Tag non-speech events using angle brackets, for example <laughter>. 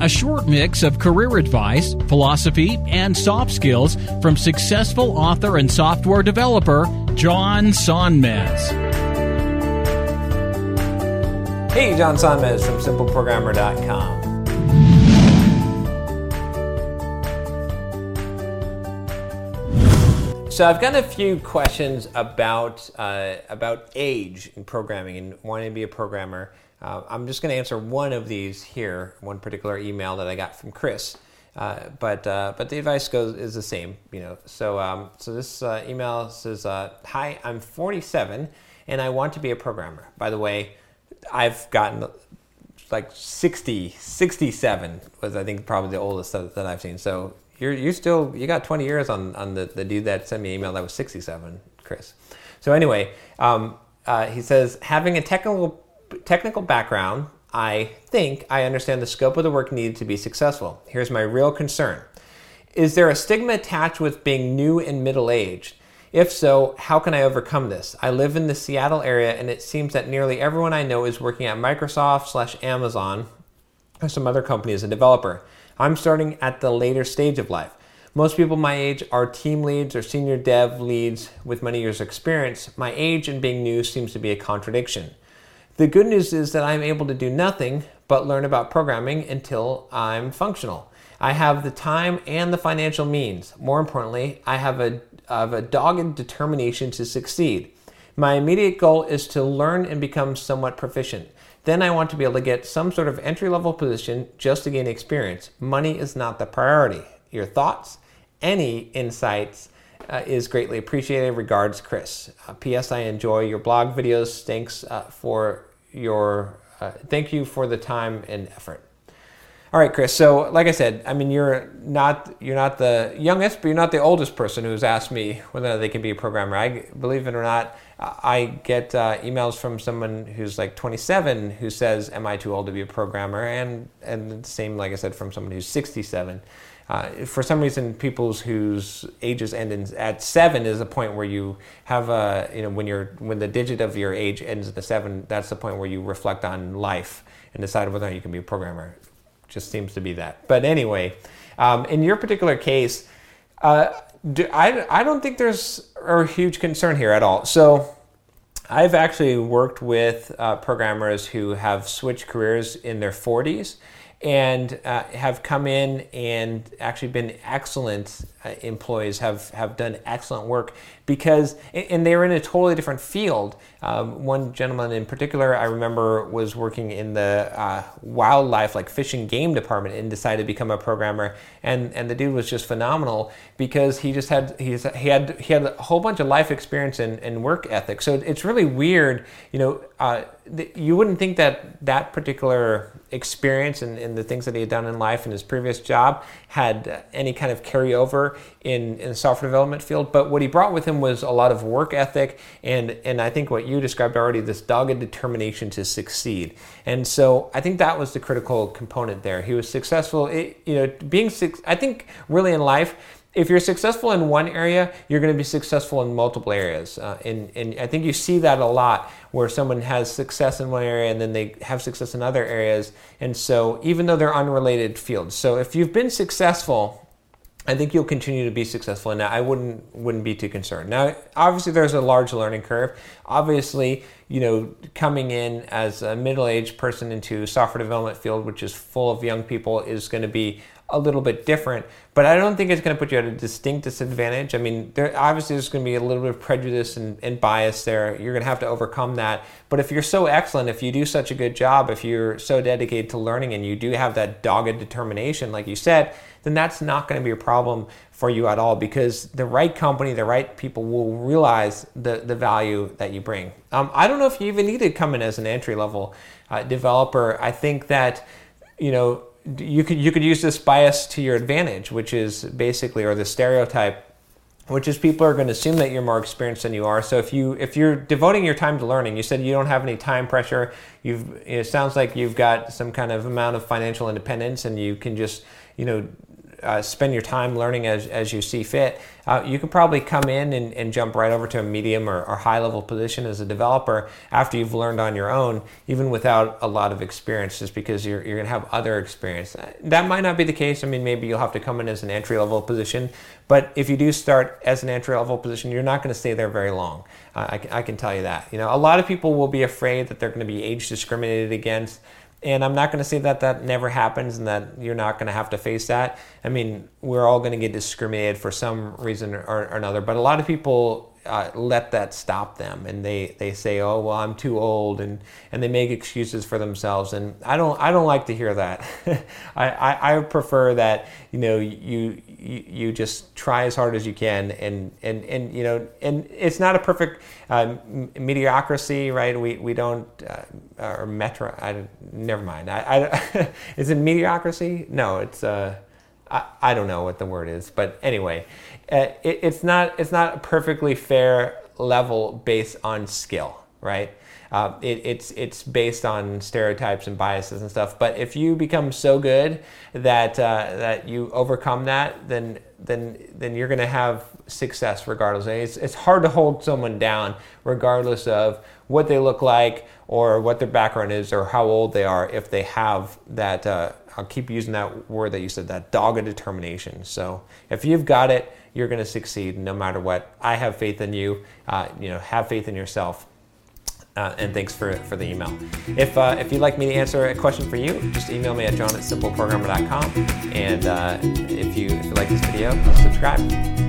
a short mix of career advice, philosophy, and soft skills from successful author and software developer John Sonmez. Hey, John Sonmez from SimpleProgrammer.com. So I've got a few questions about uh, about age in programming and wanting to be a programmer. Uh, I'm just going to answer one of these here, one particular email that I got from Chris. Uh, but uh, but the advice goes is the same, you know. So um, so this uh, email says, uh, "Hi, I'm 47 and I want to be a programmer." By the way, I've gotten like 60, 67 was I think probably the oldest that, that I've seen. So you're you still you got 20 years on on the, the dude that sent me an email that was 67, Chris. So anyway, um, uh, he says having a technical technical background, I think I understand the scope of the work needed to be successful. Here's my real concern. Is there a stigma attached with being new and middle aged? If so, how can I overcome this? I live in the Seattle area and it seems that nearly everyone I know is working at Microsoft slash Amazon or some other company as a developer. I'm starting at the later stage of life. Most people my age are team leads or senior dev leads with many years' of experience. My age and being new seems to be a contradiction. The good news is that I'm able to do nothing but learn about programming until I'm functional. I have the time and the financial means. More importantly, I have a, have a dogged determination to succeed. My immediate goal is to learn and become somewhat proficient. Then I want to be able to get some sort of entry level position just to gain experience. Money is not the priority. Your thoughts? Any insights uh, is greatly appreciated. Regards, Chris. Uh, P.S. I enjoy your blog videos. Thanks uh, for your uh, thank you for the time and effort. All right, Chris. So, like I said, I mean, you're not you're not the youngest, but you're not the oldest person who's asked me whether they can be a programmer. I believe it or not, I get uh, emails from someone who's like 27 who says, "Am I too old to be a programmer?" And and the same, like I said, from someone who's 67. Uh, for some reason, people's whose ages end in, at seven is a point where you have a you know when you're when the digit of your age ends at the seven, that's the point where you reflect on life and decide whether or not you can be a programmer. Just seems to be that. But anyway, um, in your particular case, uh, do, I I don't think there's a huge concern here at all. So. I've actually worked with uh, programmers who have switched careers in their 40s and uh, have come in and actually been excellent employees, have, have done excellent work because, and they were in a totally different field. Um, one gentleman in particular, I remember, was working in the uh, wildlife, like fish and game department, and decided to become a programmer. And and the dude was just phenomenal because he just had he had he had a whole bunch of life experience and, and work ethic. So it's really weird, you know. Uh, you wouldn't think that that particular experience and, and, the things that he had done in life in his previous job had any kind of carryover in, in the software development field. But what he brought with him was a lot of work ethic and, and I think what you described already, this dogged determination to succeed. And so I think that was the critical component there. He was successful, it, you know, being, I think really in life, if you're successful in one area, you're going to be successful in multiple areas. Uh, and, and I think you see that a lot where someone has success in one area and then they have success in other areas. And so, even though they're unrelated fields. So, if you've been successful, I think you'll continue to be successful in that. I wouldn't wouldn't be too concerned. Now, obviously, there's a large learning curve. Obviously, you know, coming in as a middle-aged person into software development field, which is full of young people, is going to be a little bit different, but I don't think it's going to put you at a distinct disadvantage. I mean, there obviously there's going to be a little bit of prejudice and, and, bias there. You're going to have to overcome that. But if you're so excellent, if you do such a good job, if you're so dedicated to learning and you do have that dogged determination, like you said, then that's not going to be a problem for you at all because the right company, the right people will realize the, the value that you bring. Um, I don't know if you even need to come in as an entry level uh, developer. I think that, you know, you could you could use this bias to your advantage, which is basically or the stereotype which is people are going to assume that you're more experienced than you are. So if you if you're devoting your time to learning, you said you don't have any time pressure. You've it sounds like you've got some kind of amount of financial independence, and you can just you know uh, spend your time learning as, as you see fit, uh, you could probably come in and, and jump right over to a medium or, or, high level position as a developer after you've learned on your own, even without a lot of experience, just because you're, you're going to have other experience. Uh, that might not be the case. I mean, maybe you'll have to come in as an entry level position, but if you do start as an entry level position, you're not going to stay there very long. Uh, I, I can tell you that. You know, a lot of people will be afraid that they're going to be age discriminated against. And I'm not going to say that that never happens and that you're not going to have to face that. I mean, we're all going to get discriminated for some reason or, or another, but a lot of people uh, let that stop them and they, they say oh well i'm too old and, and they make excuses for themselves. And i don't i don't like to hear that. <laughs> I, I, I, prefer that you know you, you you just try as hard as you can and and, and you know and it's not a perfect uh, mediocrity right? We, we don't uh, or metro I, never mind I, I <laughs> is it mediocrity no it's uh I, I don't know what the word is but anyway uh, it, it's not it's not a perfectly fair level based on skill, right? Uh, it, it's it's based on stereotypes and biases and stuff. But if you become so good that uh, that you overcome that, then then then you're going to have success regardless. It's it's hard to hold someone down regardless of what they look like or what their background is or how old they are if they have that. Uh, I'll keep using that word that you said, that dogged determination. So if you've got it you're going to succeed no matter what. I have faith in you. Uh, you know, have faith in yourself. Uh, and thanks for, for the email. If, uh, if you'd like me to answer a question for you, just email me at john at simpleprogrammer.com. And uh, if, you, if you like this video, subscribe.